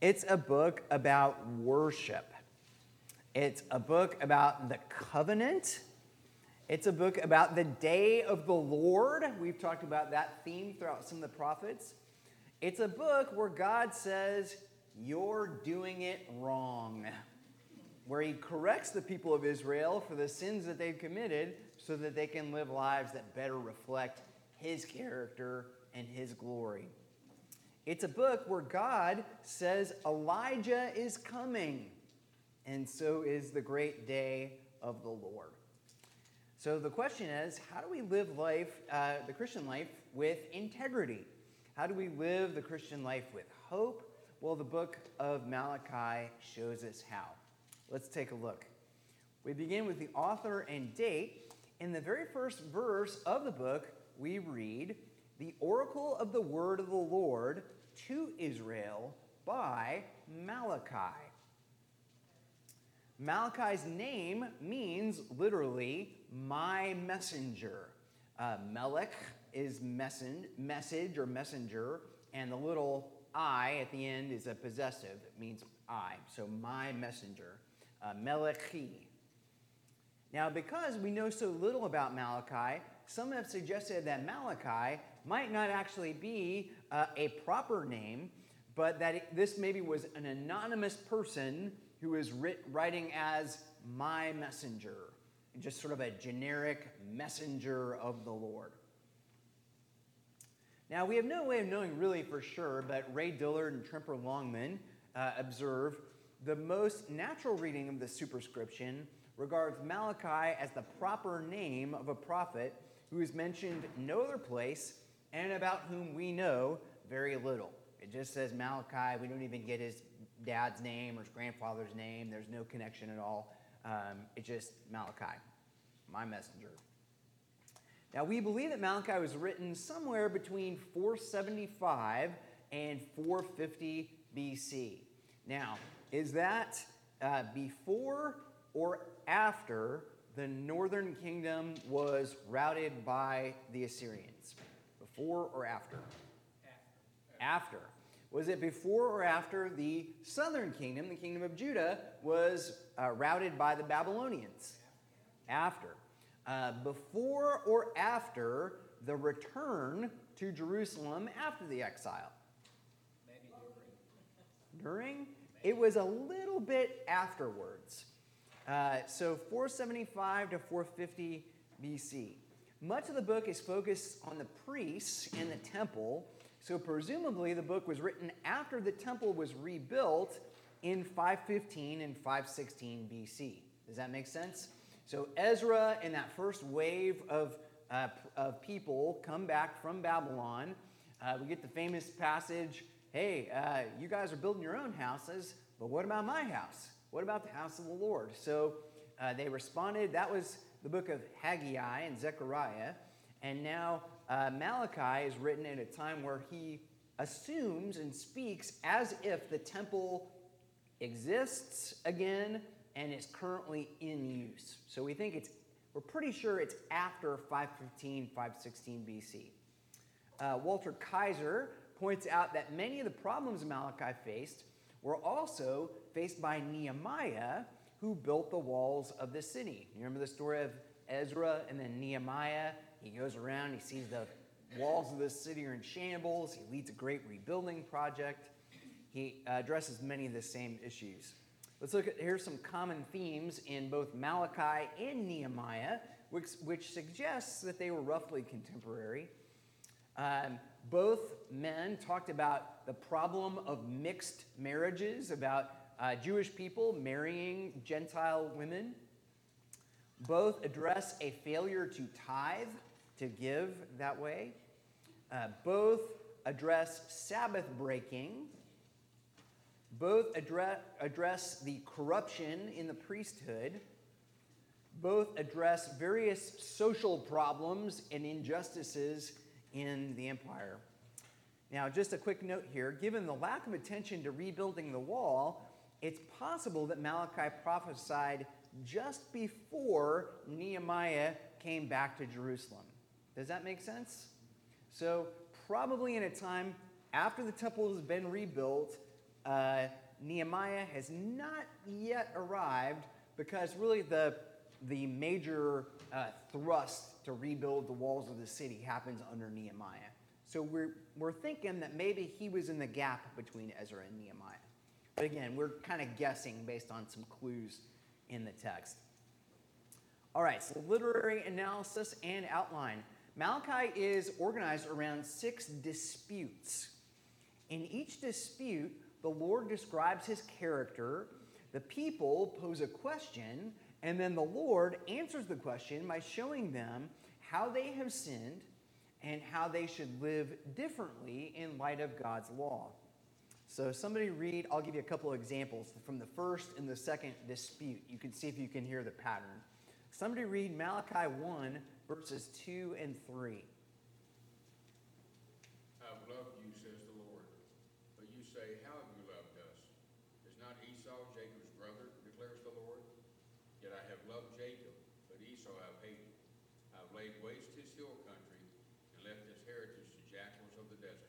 It's a book about worship. It's a book about the covenant. It's a book about the day of the Lord. We've talked about that theme throughout some of the prophets. It's a book where God says, You're doing it wrong. Where he corrects the people of Israel for the sins that they've committed so that they can live lives that better reflect his character and his glory. It's a book where God says Elijah is coming, and so is the great day of the Lord. So the question is how do we live life, uh, the Christian life, with integrity? How do we live the Christian life with hope? Well, the book of Malachi shows us how. Let's take a look. We begin with the author and date. In the very first verse of the book, we read, The oracle of the word of the Lord to Israel by Malachi. Malachi's name means literally my messenger. Uh, Melech is messen- message or messenger, and the little I at the end is a possessive. It means I. So my messenger. Uh, Melechi. Now, because we know so little about Malachi, some have suggested that Malachi might not actually be uh, a proper name, but that it, this maybe was an anonymous person who is writ, writing as my messenger, just sort of a generic messenger of the Lord. Now, we have no way of knowing really for sure, but Ray Dillard and Tremper Longman uh, observe the most natural reading of the superscription regards Malachi as the proper name of a prophet who is mentioned no other place and about whom we know very little. It just says Malachi. We don't even get his dad's name or his grandfather's name. There's no connection at all. Um, it's just Malachi, my messenger. Now, we believe that Malachi was written somewhere between 475 and 450 BC. Now, is that uh, before or after the northern kingdom was routed by the Assyrians? Before or after? After. Was it before or after the southern kingdom, the kingdom of Judah, was uh, routed by the Babylonians? After. Uh, before or after the return to Jerusalem after the exile? Maybe during. During? It was a little bit afterwards. Uh, so 475 to 450 BC. Much of the book is focused on the priests and the temple. So presumably the book was written after the temple was rebuilt in 515 and 516 BC. Does that make sense? So Ezra and that first wave of, uh, of people come back from Babylon. Uh, we get the famous passage hey, uh, you guys are building your own houses, but what about my house? What about the house of the Lord? So uh, they responded. That was the book of Haggai and Zechariah. And now uh, Malachi is written at a time where he assumes and speaks as if the temple exists again and is currently in use. So we think it's, we're pretty sure it's after 515, 516 BC. Uh, Walter Kaiser points out that many of the problems Malachi faced were also faced by Nehemiah, who built the walls of the city. You remember the story of Ezra and then Nehemiah? He goes around, he sees the walls of the city are in shambles, he leads a great rebuilding project. He addresses many of the same issues. Let's look at here's some common themes in both Malachi and Nehemiah, which, which suggests that they were roughly contemporary. Um, both men talked about the problem of mixed marriages, about uh, Jewish people marrying Gentile women. Both address a failure to tithe, to give that way. Uh, both address Sabbath breaking. Both address, address the corruption in the priesthood. Both address various social problems and injustices in the empire. Now, just a quick note here given the lack of attention to rebuilding the wall, it's possible that Malachi prophesied just before Nehemiah came back to Jerusalem. Does that make sense? So, probably in a time after the temple has been rebuilt, uh, Nehemiah has not yet arrived because really the, the major uh, thrust to rebuild the walls of the city happens under Nehemiah. So we're, we're thinking that maybe he was in the gap between Ezra and Nehemiah. But again, we're kind of guessing based on some clues in the text. All right, so literary analysis and outline. Malachi is organized around six disputes. In each dispute, the Lord describes his character, the people pose a question, and then the Lord answers the question by showing them how they have sinned and how they should live differently in light of God's law. So, somebody read, I'll give you a couple of examples from the first and the second dispute. You can see if you can hear the pattern. Somebody read Malachi 1, verses 2 and 3. I've loved you, says the Lord. But you say, How have you loved us? Is not Esau Jacob's brother, declares the Lord? Yet I have loved Jacob, but Esau I've hated. I've laid waste his hill country and left his heritage to jackals of the desert.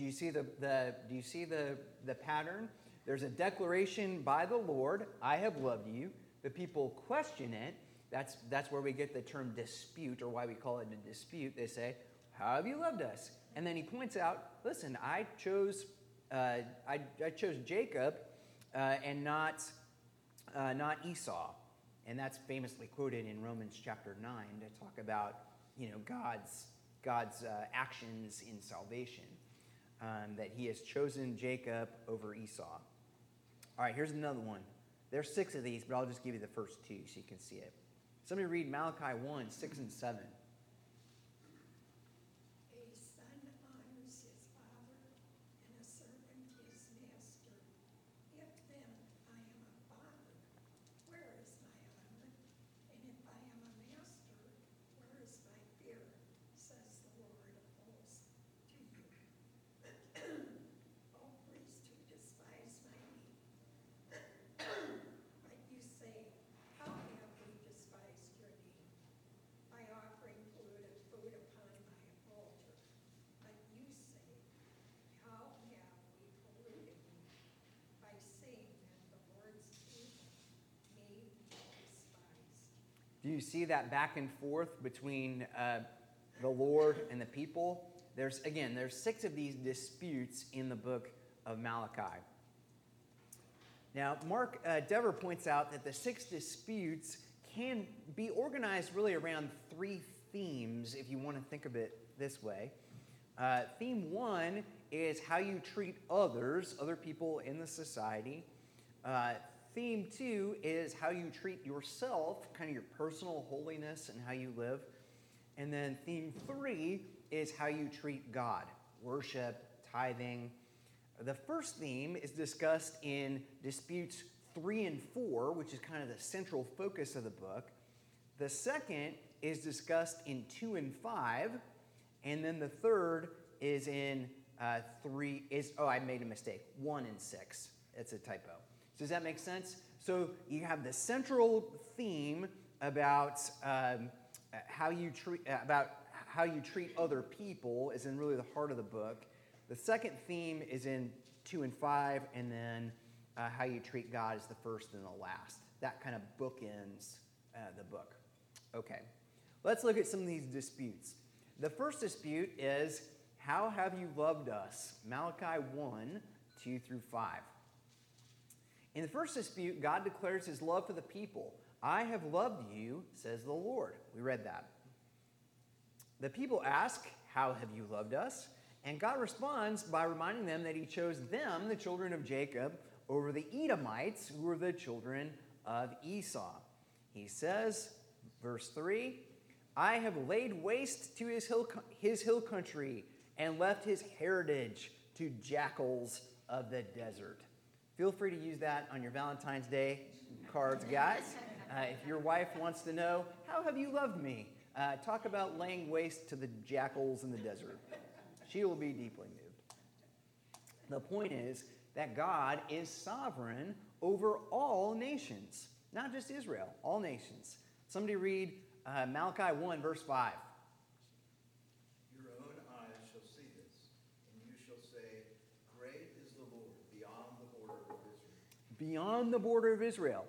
Do you see the, the do you see the, the pattern? There's a declaration by the Lord, I have loved you. The people question it. That's, that's where we get the term dispute, or why we call it a dispute. They say, How have you loved us? And then he points out, Listen, I chose, uh, I, I chose Jacob uh, and not, uh, not Esau. And that's famously quoted in Romans chapter 9 to talk about you know, God's, God's uh, actions in salvation. Um, that he has chosen Jacob over Esau. All right, here's another one. There's six of these, but I'll just give you the first two so you can see it. Somebody read Malachi 1 6 and 7. You see that back and forth between uh, the Lord and the people? There's again, there's six of these disputes in the book of Malachi. Now, Mark uh, Dever points out that the six disputes can be organized really around three themes, if you want to think of it this way. Uh, theme one is how you treat others, other people in the society. Uh, Theme two is how you treat yourself, kind of your personal holiness and how you live. And then theme three is how you treat God, worship, tithing. The first theme is discussed in disputes three and four, which is kind of the central focus of the book. The second is discussed in two and five. And then the third is in uh, three, is, oh, I made a mistake, one and six. It's a typo. Does that make sense? So you have the central theme about um, how you treat about how you treat other people is in really the heart of the book. The second theme is in two and five, and then uh, how you treat God is the first and the last. That kind of bookends uh, the book. Okay, let's look at some of these disputes. The first dispute is how have you loved us? Malachi 1 2 through 5. In the first dispute, God declares his love for the people. I have loved you, says the Lord. We read that. The people ask, How have you loved us? And God responds by reminding them that he chose them, the children of Jacob, over the Edomites, who were the children of Esau. He says, verse 3 I have laid waste to his hill, his hill country and left his heritage to jackals of the desert. Feel free to use that on your Valentine's Day cards, guys. Uh, if your wife wants to know, how have you loved me? Uh, talk about laying waste to the jackals in the desert. She will be deeply moved. The point is that God is sovereign over all nations, not just Israel, all nations. Somebody read uh, Malachi 1, verse 5. Your own eyes shall see this, and you shall say, Great is the Lord, beyond the border of Israel.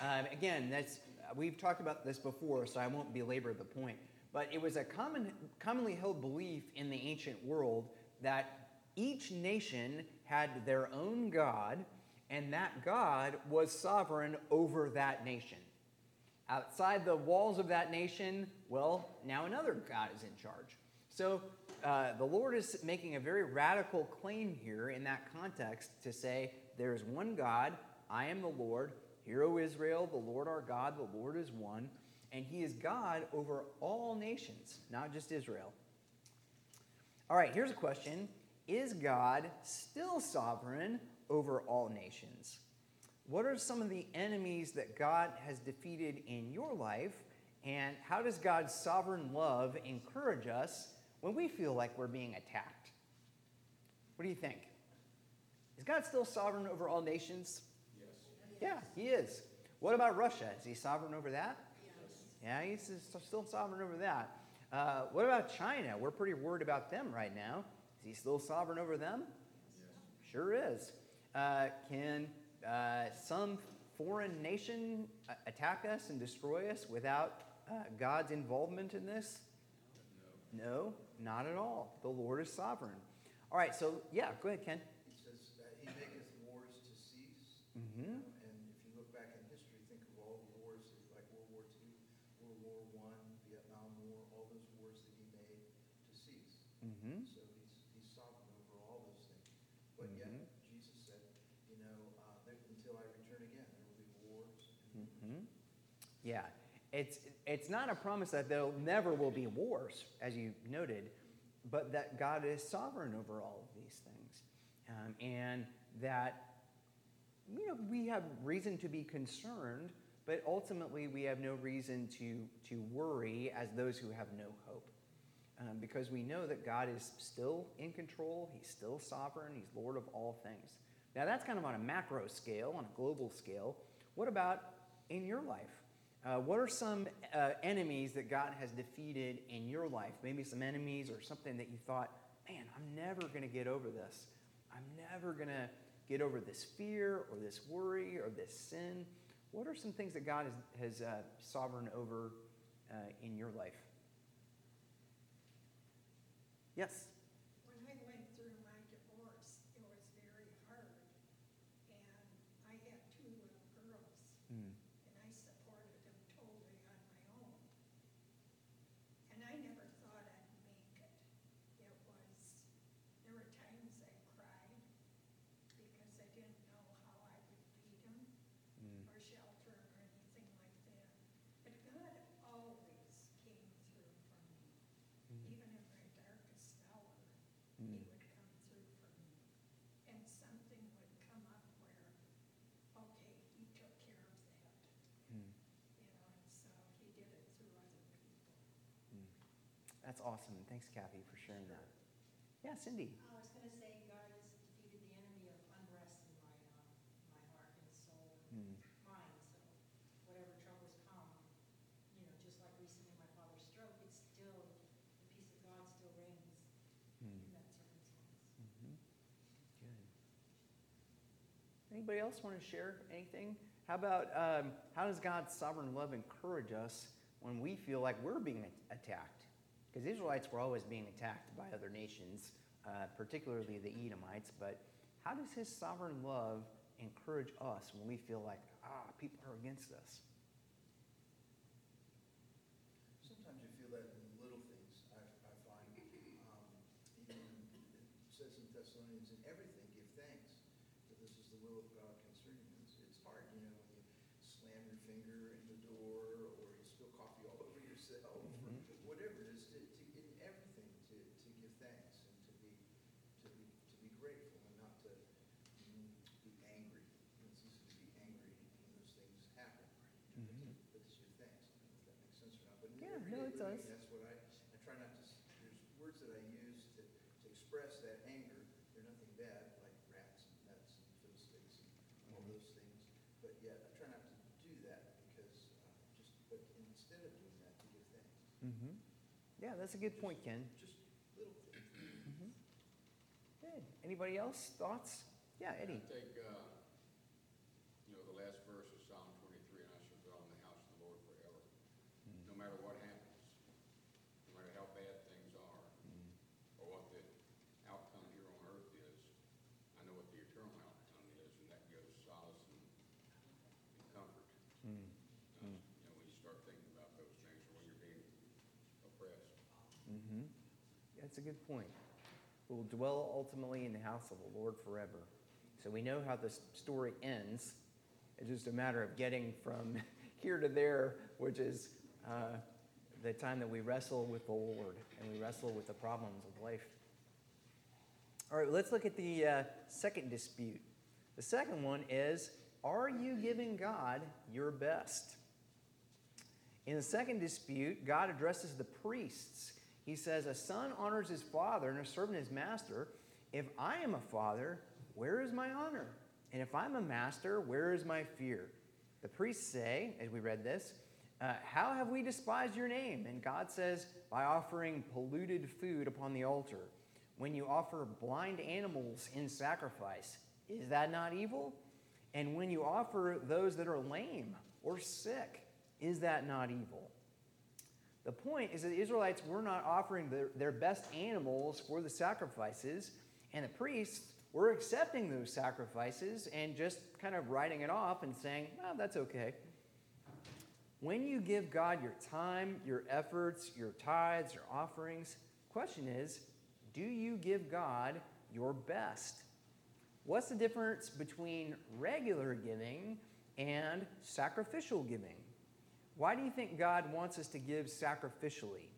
Um, again, that's we've talked about this before, so I won't belabor the point. But it was a common, commonly held belief in the ancient world that each nation had their own God, and that God was sovereign over that nation. Outside the walls of that nation, well, now another God is in charge. So uh, the Lord is making a very radical claim here in that context to say, there is one God, I am the Lord. Hear, O Israel, the Lord our God, the Lord is one, and he is God over all nations, not just Israel. All right, here's a question Is God still sovereign over all nations? What are some of the enemies that God has defeated in your life? And how does God's sovereign love encourage us when we feel like we're being attacked? What do you think? Is God still sovereign over all nations? Yeah, he is. What about Russia? Is he sovereign over that? Yes. Yeah, he's still sovereign over that. Uh, what about China? We're pretty worried about them right now. Is he still sovereign over them? Yes. Sure is. Uh, can uh, some foreign nation uh, attack us and destroy us without uh, God's involvement in this? No. No, not at all. The Lord is sovereign. All right, so yeah, go ahead, Ken. He says, uh, He maketh wars to cease. Mm-hmm. And if you look back in history, think of all the wars, like World War II, World War One, Vietnam War, all those wars that he made to cease. Mm-hmm. So he's, he's sovereign over all those things. But yet, Mhm. Jesus said, you know, uh, that until I return again, there will be wars. and hmm Yeah, it's not a promise that there never will be wars, as you noted, but that God is sovereign over all of these things, um, and that you know we have reason to be concerned, but ultimately we have no reason to to worry as those who have no hope. Um, because we know that God is still in control, He's still sovereign, He's Lord of all things. Now, that's kind of on a macro scale, on a global scale. What about in your life? Uh, what are some uh, enemies that God has defeated in your life? Maybe some enemies or something that you thought, man, I'm never going to get over this. I'm never going to get over this fear or this worry or this sin. What are some things that God has, has uh, sovereign over uh, in your life? Yes. When I went through my divorce, it was very hard. And I had two little girls, Mm. and I supported them totally on my own. And I never thought I'd make it. It was, there were times I cried because I didn't know how I would feed them Mm. or shelter them or anything like that. But God always came through for me. Mm. Even in my darkest hour, Mm. he would come through for me. And something would come up where, okay, he took care of that, Mm. you know, and so he did it through other people. Mm. That's awesome. And Thanks, Kathy, for sharing that. Yeah, Cindy. I was gonna say, God has defeated the enemy of unrest in my, uh, my heart and soul and Mm. mind, so whatever troubles come, you know, just like recently my father's stroke, it's still, the peace of God still reigns Mm. in that circumstance. Mhm. Good. Anybody else want to share anything? How about um, how does God's sovereign love encourage us when we feel like we're being attacked? Because Israelites were always being attacked by other nations, uh, particularly the Edomites. But how does His sovereign love encourage us when we feel like ah people are against us? Sometimes you feel that in little things, I, I find. Um, even it says in Thessalonians, in everything give thanks, for this is the will of God concerning you. It's, it's hard, you know, when you slam your finger in the door, or you spill coffee all over yourself, or Mhm. whatever it is, to, to, in everything, to, to give thanks and to be, to be, to be grateful and not to mm, be angry. It's easy to be angry when those things happen. Mhm. But it's your thanks. I don't know if that makes sense or not, but in Yeah, everyday no, it living, does. That's what I, I try not to, there's words that I use to, to express that anger. They're nothing bad, like rats and nuts and fiddlesticks and all those things. But yet, I try not to do that because, uh, just, but instead of doing that, to give thanks. Mm-hmm. Yeah, that's a good point, Ken. Just little things. Mm-hmm. Good. Anybody else? Thoughts? Yeah, Eddie. I think, uh, matter what happens, no matter how bad things are, or what the outcome here on earth is, I know what the eternal outcome is, and that gives solace and, and comfort. Mm. Uh, You know, when you start thinking about those things, or when you're being oppressed. Mm-hmm. That's a good point. We'll dwell ultimately in the house of the Lord forever. So we know how this story ends. It's just a matter of getting from here to there, which is uh, the time that we wrestle with the Lord and we wrestle with the problems of life. All right, let's look at the uh, second dispute. The second one is Are you giving God your best? In the second dispute, God addresses the priests. He says, A son honors his father and a servant his master. If I am a father, where is my honor? And if I'm a master, where is my fear? The priests say, as we read this, uh, How have we despised your name? And God says, By offering polluted food upon the altar. When you offer blind animals in sacrifice, is that not evil? And when you offer those that are lame or sick, is that not evil? The point is that the Israelites were not offering their, their best animals for the sacrifices, and the priests were accepting those sacrifices and just kind of writing it off and saying, well, that's okay. When you give God your time, your efforts, your tithes, your offerings, question is, do you give God your best? What's the difference between regular giving and sacrificial giving? Why do you think God wants us to give sacrificially?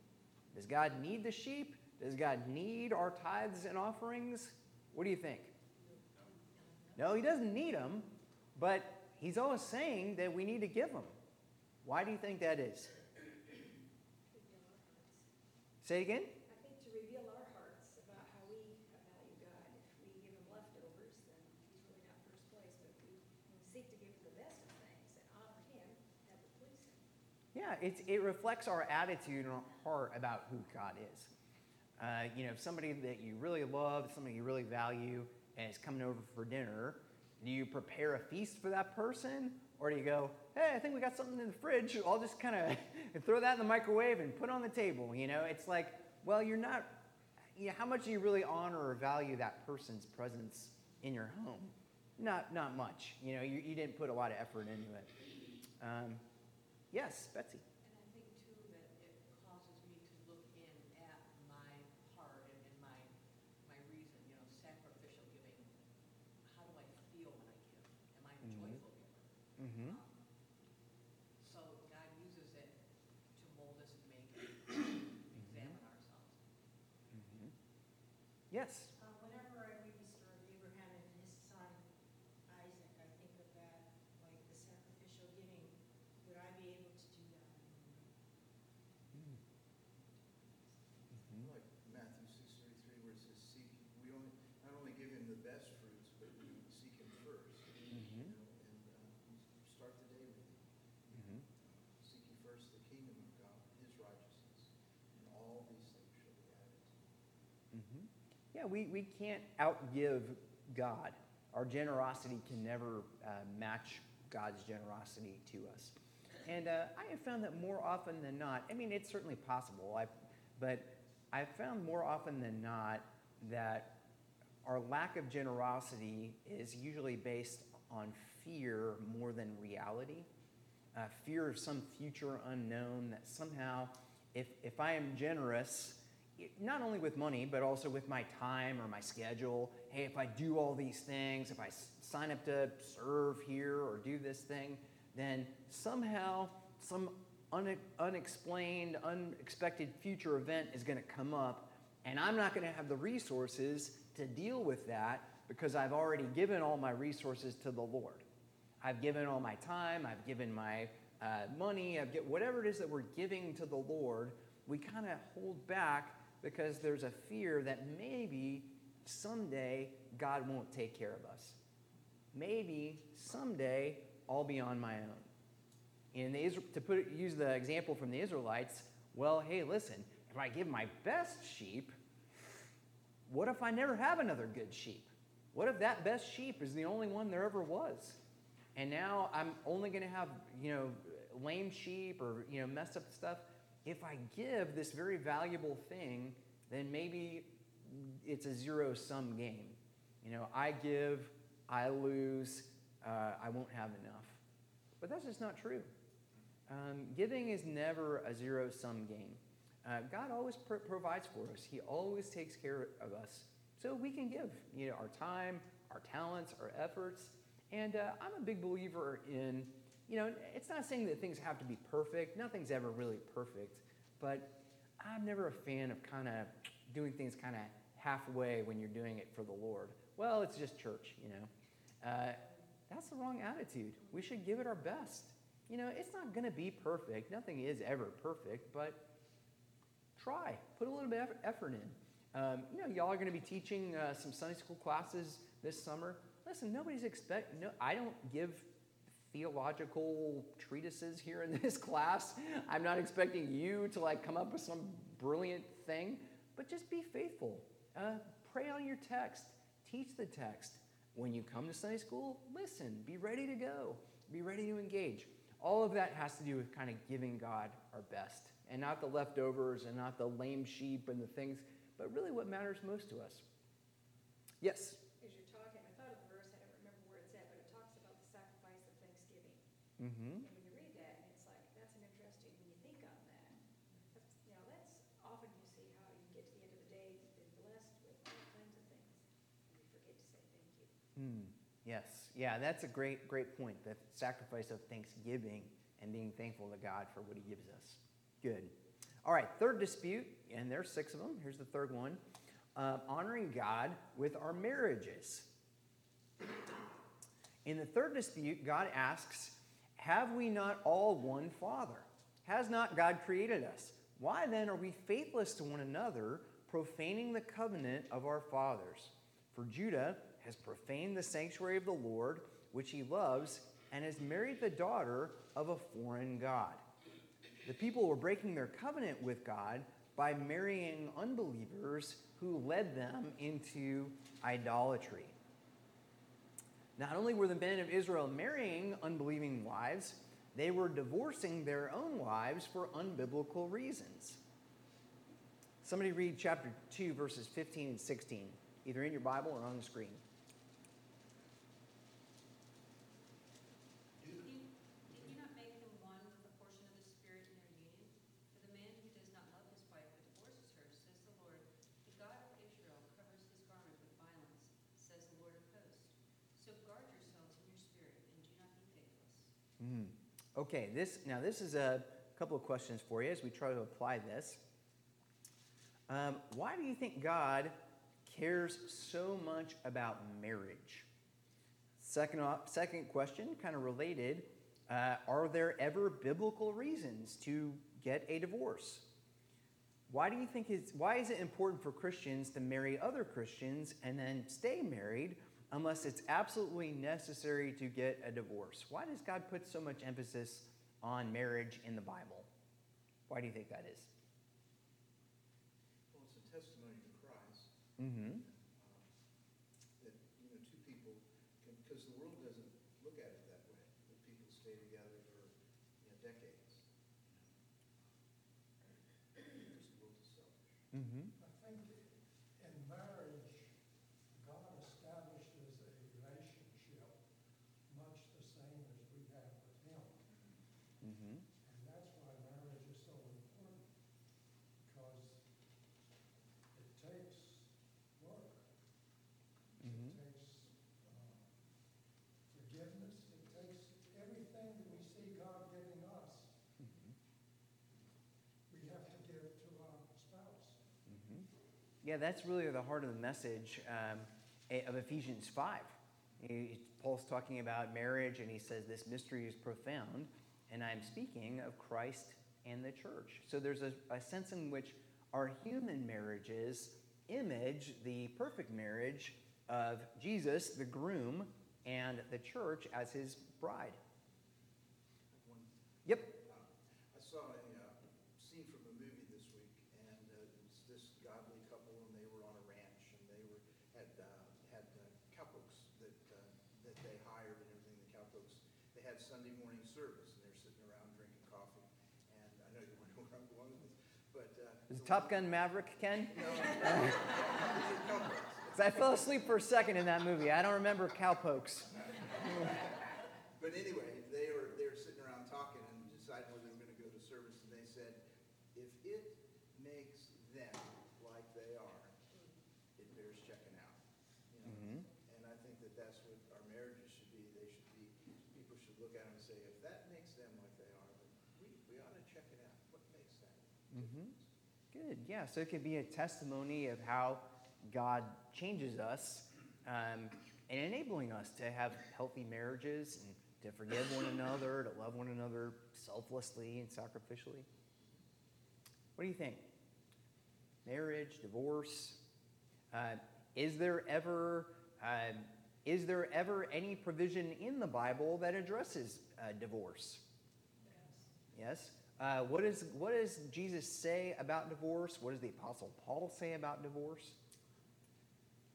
Does God need the sheep? Does God need our tithes and offerings? What do you think? No, He doesn't need them, but He's always saying that we need to give them. Why do you think that is? Say again? I think to reveal our hearts about how we value God. If we give him leftovers, then he's really not first place. But if we seek to give him the best of things and honor him, that would please him. Yeah, it's, it reflects our attitude and our heart about who God is. Uh, you know, if somebody that you really love, somebody you really value, and is coming over for dinner, do you prepare a feast for that person? Or do you go, hey, I think we got something in the fridge. I'll just kind of throw that in the microwave and put on the table. You know, it's like, well, you're not, you know, how much do you really honor or value that person's presence in your home? Not, not much. You know, you, you didn't put a lot of effort into it. Um, yes, Betsy. And I think too that it causes me to look in at my heart and in my, my reason, you know, sacrificial giving. How do I feel when I give? Am I a Mhm. joyful giver? Mm-hmm. Um, So God uses it to mold us and make, examine ourselves. Mm-hmm. Yes. Uh, whenever I read the story of Abraham and his son Isaac, I think of that, like the sacrificial giving. Would I be able to do that? Like Matthew six thirty-three, where it says, seek, we only, not only give him the best fruits, but we seek him first. You Mhm. know, and, uh, start the day with him. Mm-hmm. Seek ye first the kingdom of God, his righteousness, and all these things shall be added to you. Mm-hmm. Yeah, we, we can't outgive God. Our generosity can never uh, match God's generosity to us. And uh, I have found that more often than not, I mean, it's certainly possible, I, but I've found more often than not that our lack of generosity is usually based on fear more than reality. Uh, fear of some future unknown that somehow, if, if I am generous, not only with money, but also with my time or my schedule, hey, if I do all these things, if I sign up to serve here or do this thing, then somehow some une- unexplained, unexpected future event is going to come up, and I'm not going to have the resources to deal with that because I've already given all my resources to the Lord. I've given all my time, I've given my uh, money, I've get whatever it is that we're giving to the Lord, we kind of hold back because there's a fear that maybe someday God won't take care of us. Maybe someday I'll be on my own. And the, to put use the example from the Israelites, well, hey, listen, if I give my best sheep, what if I never have another good sheep? What if that best sheep is the only one there ever was? And now I'm only going to have, you know, lame sheep or, you know, messed up stuff. If I give this very valuable thing, then maybe it's a zero sum game. You know, I give, I lose, uh, I won't have enough. But that's just not true. Um, giving is never a zero sum game. Uh, God always pr- provides for us, He always takes care of us. So we can give you know, our time, our talents, our efforts. And uh, I'm a big believer in, you know, it's not saying that things have to be perfect. Nothing's ever really perfect. But I'm never a fan of kind of doing things kind of halfway when you're doing it for the Lord. Well, it's just church, you know. Uh, that's the wrong attitude. We should give it our best. You know, it's not going to be perfect. Nothing is ever perfect, but try. Put a little bit of effort in. Um, you know, y'all are going to be teaching uh, some Sunday school classes this summer. Listen, nobody's expect. No, I don't give theological treatises here in this class. I'm not expecting you to like come up with some brilliant thing, but just be faithful. Uh, pray on your text. Teach the text. When you come to Sunday school, listen. Be ready to go. Be ready to engage. All of that has to do with kind of giving God our best and not the leftovers and not the lame sheep and the things, but really what matters most to us. Yes? As you're talking, I thought of the verse, I don't remember where it's at, but it talks about the sacrifice of thanksgiving. Mm-hmm. And when you read that, and it's like, that's an interesting, when you think on that, that's, you know, that's often you see how you get to the end of the day, you've been blessed with all kinds of things, and you forget to say thank you. Hmm. Yes. Yeah, that's a great, great point. The sacrifice of thanksgiving and being thankful to God for what He gives us. Good. All right, third dispute, and there's six of them. Here's the third one um, honoring God with our marriages. In the third dispute, God asks, Have we not all one Father? Has not God created us? Why then are we faithless to one another, profaning the covenant of our fathers? For Judah has profaned the sanctuary of the Lord, which he loves, and has married the daughter of a foreign God. The people were breaking their covenant with God by marrying unbelievers who led them into idolatry. Not only were the men of Israel marrying unbelieving wives, they were divorcing their own wives for unbiblical reasons. Somebody read chapter 2, verses 15 and 16, either in your Bible or on the screen. Did he, did he not make them one with a portion of the Spirit in their union? For the man who does not love his wife but divorces her, says the Lord, the God of Israel covers his garment with violence, says the Lord of hosts. So guard yourselves in your spirit, and do not be faithless. Mm. Okay, this now this is a couple of questions for you as we try to apply this. Um, why do you think God cares so much about marriage? Second, second question, kind of related. Uh, are there ever biblical reasons to get a divorce? Why do you think it's why is it important for Christians to marry other Christians and then stay married unless it's absolutely necessary to get a divorce? Why does God put so much emphasis on marriage in the Bible? Why do you think that is? Well, it's a testimony to Christ. Mm-hmm. um, That, you know, two people can, because the world doesn't look at it that way, that people stay together for, you know, decades. you know. Because the world is selfish. Mm-hmm. I think in marriage, God establishes a relationship much the same as we have with Him. Mm-hmm. And that's why marriage is so important, because it takes work. Mm-hmm. It takes uh, forgiveness, it takes everything that we see God giving us, we have to give to our spouse. Mhm. Yeah, that's really the heart of the message um, eh, of Ephesians 5. He- Paul's talking about marriage, and he says, This mystery is profound, and I'm speaking of Christ and the church. So there's a, a sense in which our human marriages image the perfect marriage of Jesus, the groom, and the church as his bride. Yep. Um, I saw a uh, scene from a movie this week, and uh, it was this godly couple, and they were on a ranch, and they were had uh, had uh, cowpokes that uh, that they hired and everything. The cowpokes they had Sunday morning service, and they're sitting around drinking coffee. And I know you weren't where I'm going with this, but. uh, Is Top Gun Maverick, Ken? No. It's a couple. 'Cause I fell asleep for a second in that movie. I don't remember cowpokes. But anyway, they were, they were sitting around talking and deciding whether they were gonna go to service, and they said, if it makes them like they are, it bears checking out. You know? Mhm. And I think that that's what our marriages should be, they should be, people should look at them and say, if that makes them like they are, then we, we ought to check it out, what makes that Mhm. Good. Yeah. So it could be a testimony of how God changes us um, and enabling us to have healthy marriages and to forgive one another, to love one another selflessly and sacrificially. What do you think? Marriage, divorce. Uh, is there ever um, is there ever any provision in the Bible that addresses uh, divorce? Yes. Uh, what, is, what does Jesus say about divorce? What does the Apostle Paul say about divorce?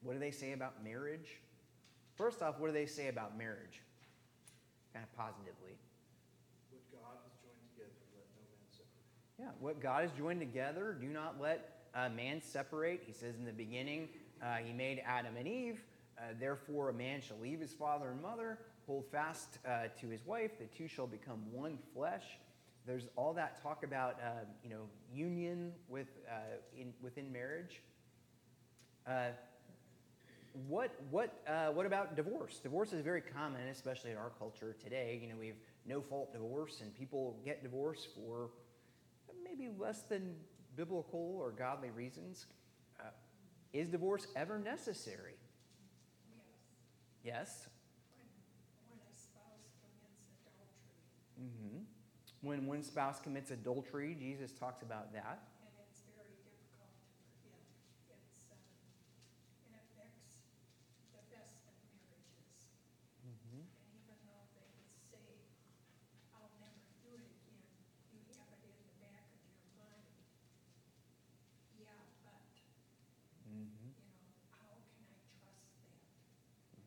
What do they say about marriage? First off, what do they say about marriage? Kind of positively. What God has joined together, let no man separate. Yeah, what God has joined together, do not let a man separate. He says in the beginning, uh, He made Adam and Eve. Uh, Therefore, a man shall leave his father and mother, hold fast uh, to his wife. The two shall become one flesh. There's all that talk about, uh, you know, union with uh, in, within marriage. What what uh, what about divorce? Divorce is very common, especially in our culture today. You know, we have no fault divorce, and people get divorced for maybe less than biblical or godly reasons. Uh, is divorce ever necessary? Yes, Yes. when, a spouse commits adultery, hmm When one spouse commits adultery, Jesus talks about that. and it's very difficult to forgive. It's, um, it affects the best of marriages. hmm And even though they say, I'll never do it again, you have it in the back of your mind. Yeah, but, hmm you know, how can I trust that?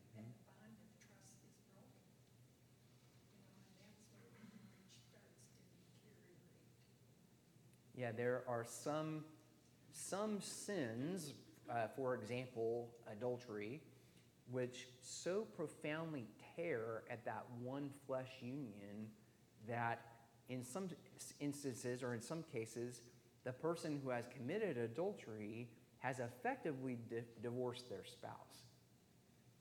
And the bond of trust is broken. You know, and that's where marriage starts to deteriorate. Yeah, there are some some sins, uh, for example, adultery, which so profoundly tear at that one flesh union that in some instances or in some cases, the person who has committed adultery has effectively di- divorced their spouse.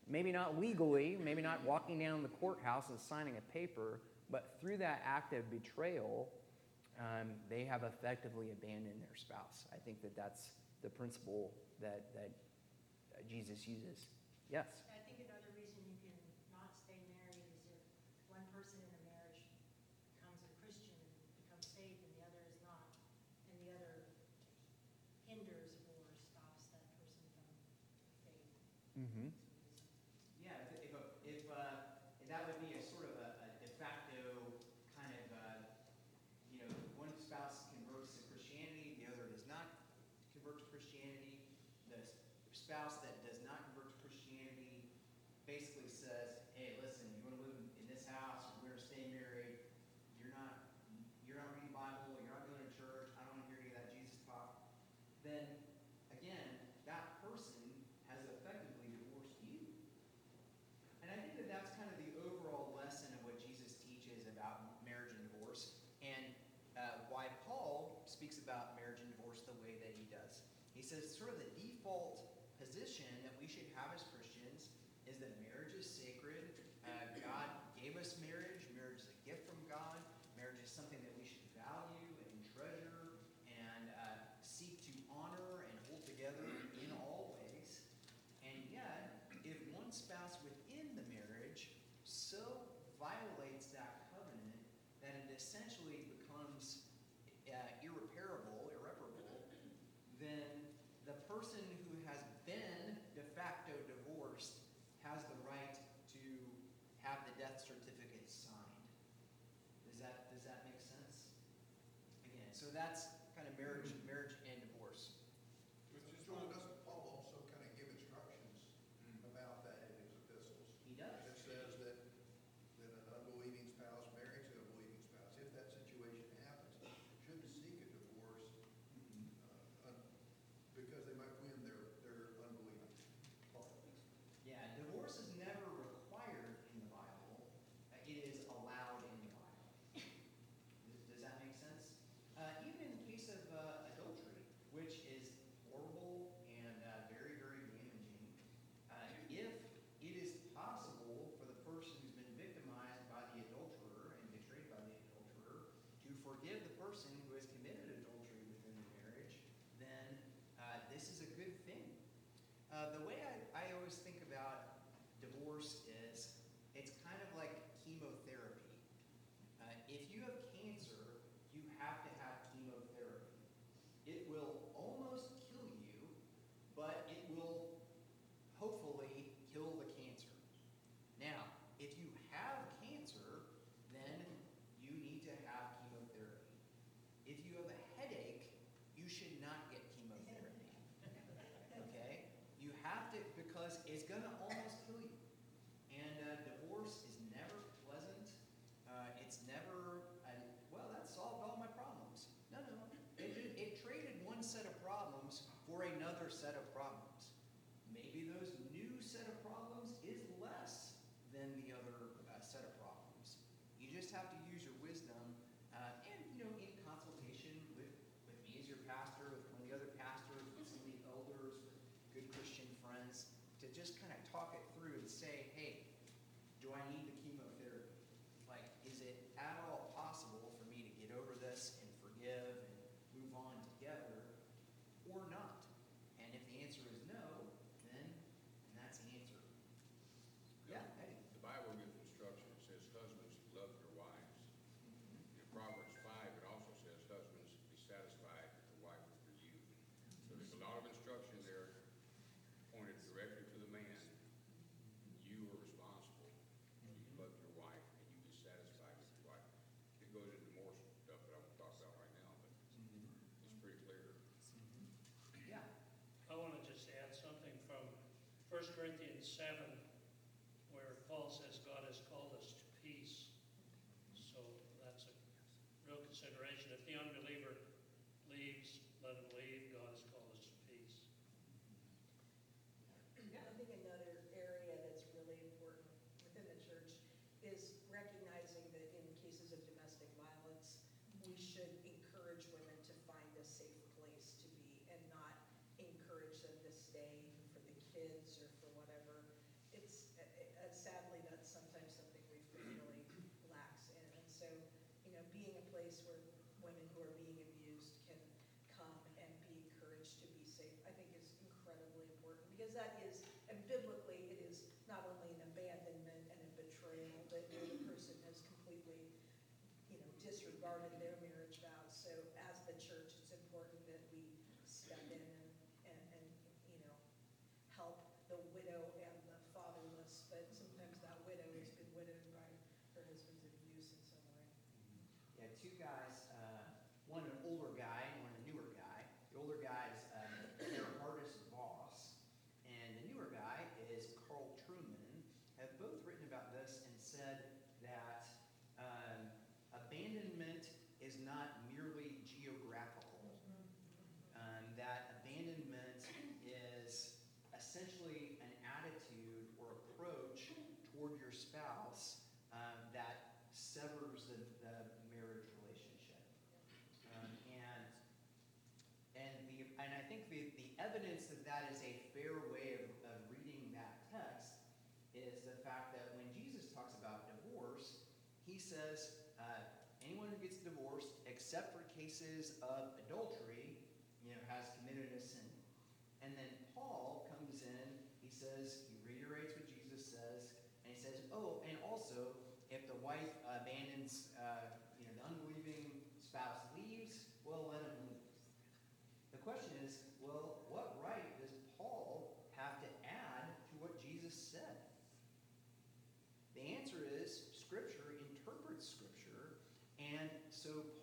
Maybe not legally, maybe not walking down the courthouse and signing a paper, but through that act of betrayal, um, they have effectively abandoned their spouse. I think that that's the principle that, that Jesus uses. Yes? I think another reason you can not stay married is if one person in a marriage becomes a Christian and becomes saved and the other is not, and the other hinders or stops that person from faith. Mm-hmm. That's a reason. Yeah, if, if, if uh, that would be a sort of a, a de facto kind of, uh, you know, one spouse converts to Christianity, the other does not convert to Christianity. The s- spouse that does not convert to Christianity basically says, "Hey, listen, you want to live in, this house? We're going to stay married. You're not, you're not reading Bible. You're not going to church. I don't want to hear any of that Jesus talk." Then, again, that person has effectively divorced you. And I think that that's kind of the overall lesson of what Jesus teaches about marriage and divorce, and uh, why Paul speaks about marriage and divorce the way that he does. He says, sort of the default position that we should have as Christians is that marriage is sacred. Uh, God gave us marriage. Marriage is a gift from God. Marriage is something that we should value and treasure and uh, seek to honor and hold together in all ways. And yet, if one spouse within the marriage so violates that covenant that it essentially becomes uh, irreparable, irreparable, then the person who has been de facto divorced has the right to have the death certificate signed. Does that does that make sense? Again, so that's kind of marriage, just kind of talk it through and say, hey, do I need to Seven. two guys says uh, anyone who gets divorced, except for cases of adultery, you know, has committed a sin. so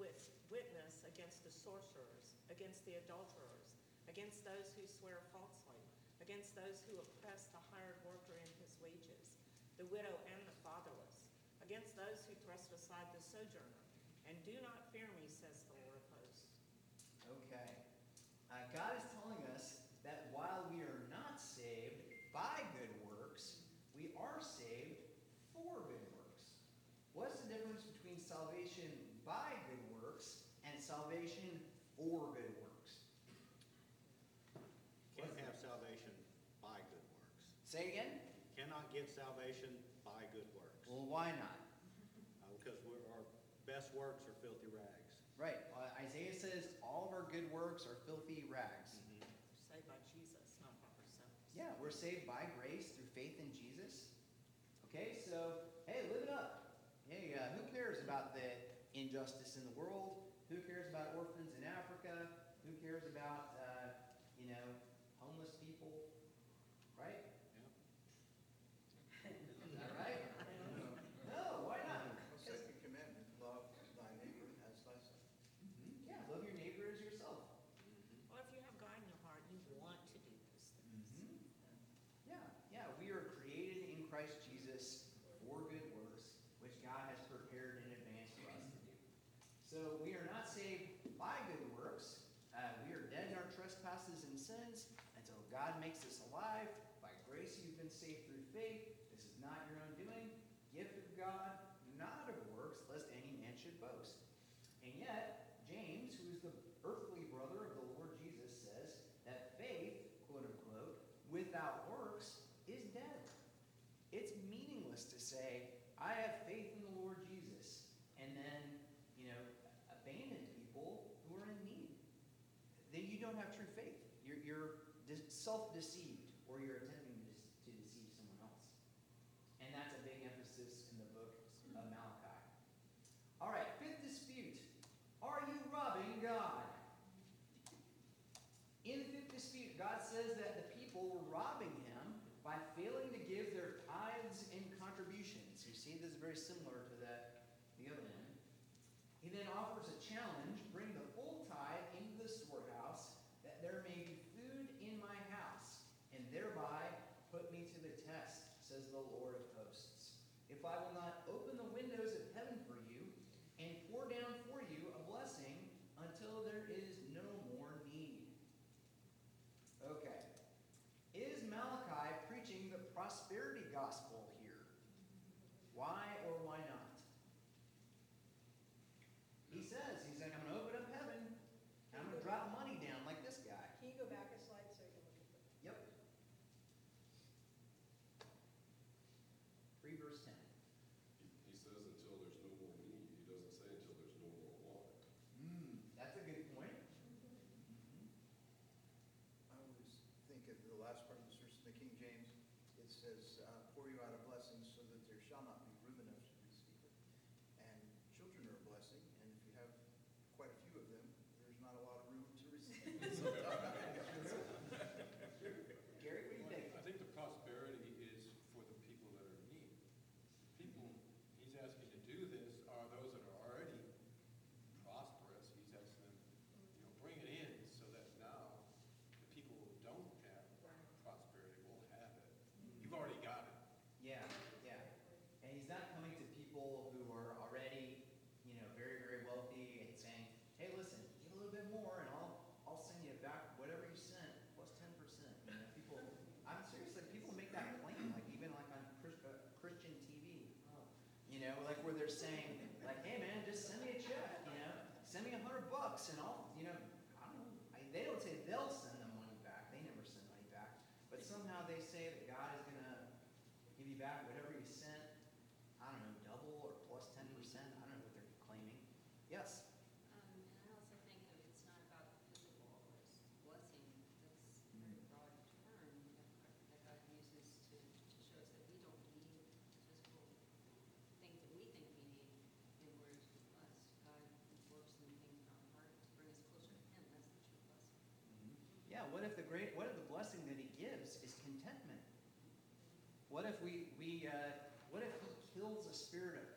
wit- witness against the sorcerers, against the adulterers, against those who swear falsely, against those who oppress the hired worker in his wages, the widow and the fatherless, against those who thrust aside the sojourner. And do not fear me, says the Lord of hosts. Okay. Uh, God is telling us salvation or good works. Can't have salvation by good works. Say again? Cannot get salvation by good works. Well, why not? Uh, because our best works are filthy rags. Right. Uh, Isaiah says all of our good works are filthy rags. Mm-hmm. We're saved by Jesus, not by ourselves. Yeah, we're saved by grace through faith in Jesus. Okay, so hey, live it up. Hey, uh, who cares about the injustice in the world? about orphans in Africa? Who cares about faith. This is not your own doing. Gift of God, not of works, lest any man should boast. And yet, James, who is the earthly brother of the Lord Jesus, says that faith, quote unquote, without works is dead. It's meaningless to say, I have faith in the Lord Jesus, and then, you know, abandon people who are in need. Then you don't have true faith. You're, you're self deceived or you're very similar says, uh, pour you out a saying, uh, what if he kills a spirit of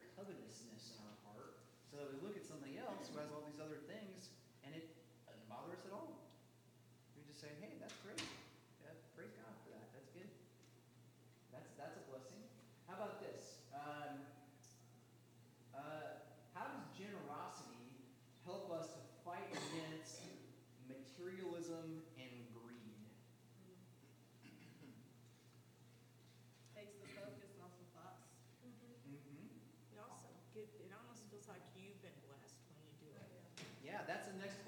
it almost feels like you've been blessed when you do it. Yeah, that's the next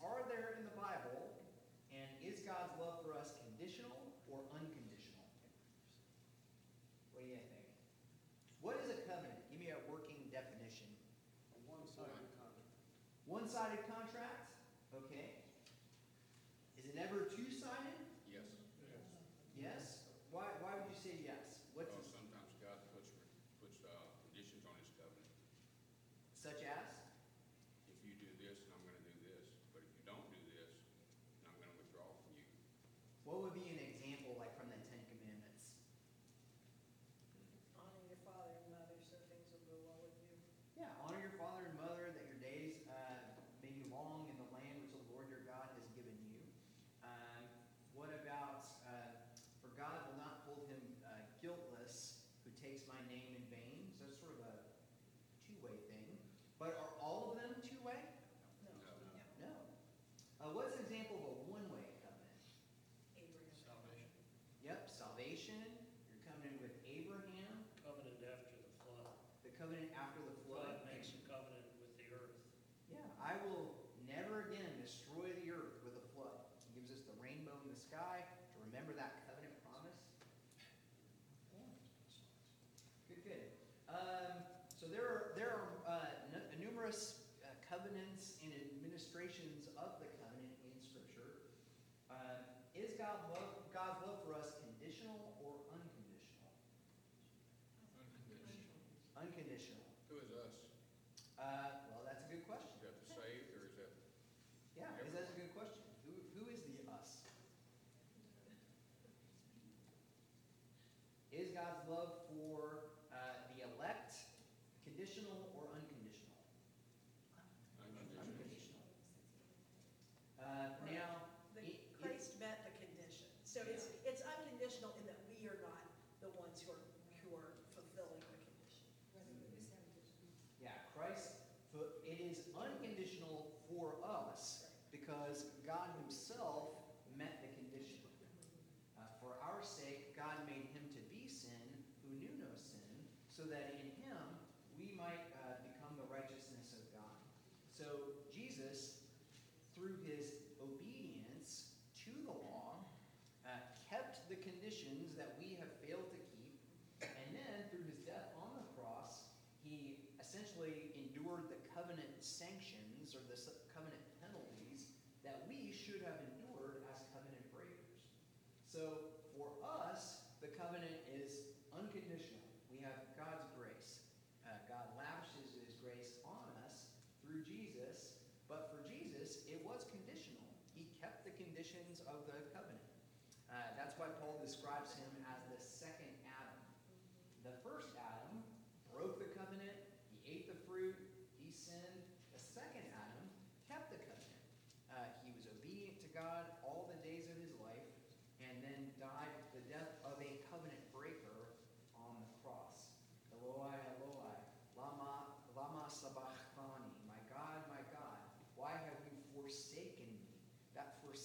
are there in the Bible, and is God's love for us conditional or unconditional? What do you think? What is a covenant? Give me a working definition. A one-sided contract. One-sided contract? Uh, well, that's a good question. Is that the site or is that? Yeah, is that a good so that in him we might uh, become the righteousness of God. So Jesus, through his obedience to the law, uh, kept the conditions that we have failed to keep, and then through his death on the cross, he essentially endured the covenant sanctions or the,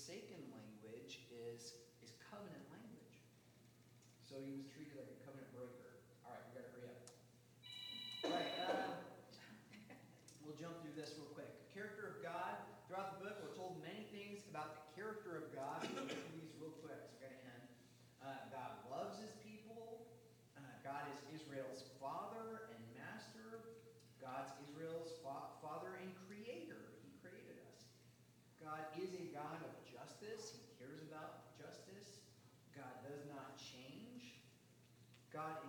forsaken language is, is covenant language. So he was treated like a covenant breaker. All right, we got to hurry up. All right, uh, we'll jump through this real quick. Character of God. Throughout the book, we're told many things about the character of God. These real quick. So we're going to end. Uh, God loves his people. Uh, God is Israel's father and master. God's Israel's fa- father and creator. He created us. God is a God of God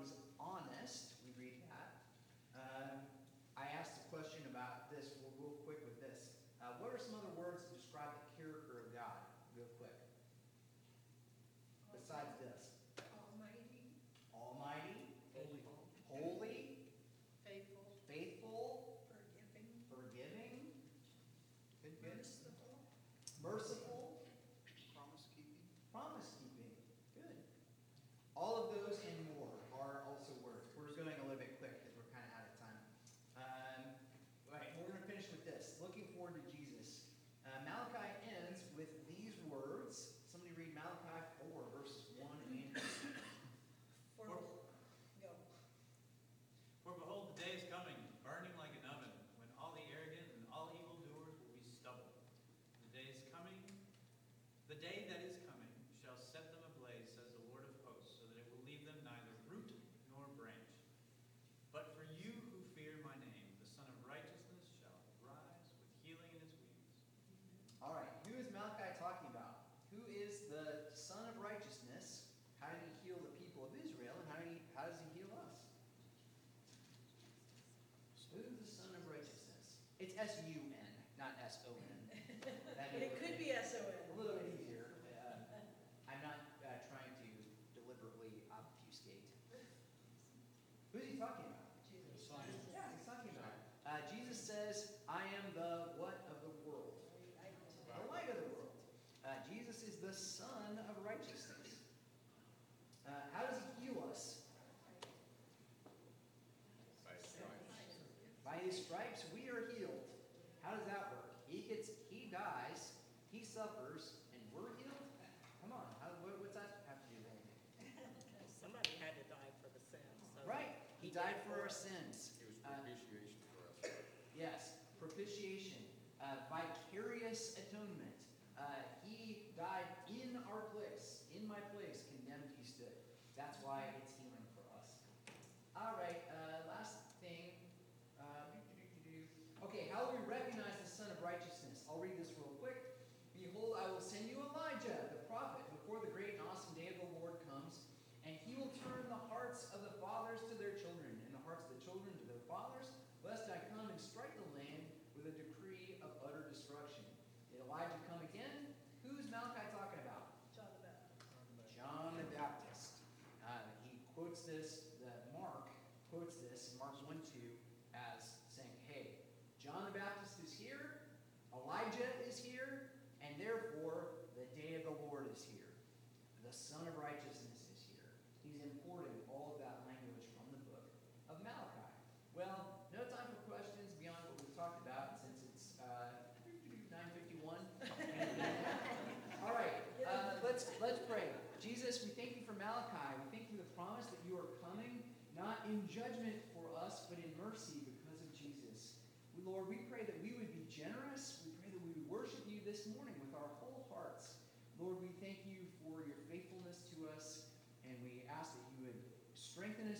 as you sin.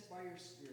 by your Spirit.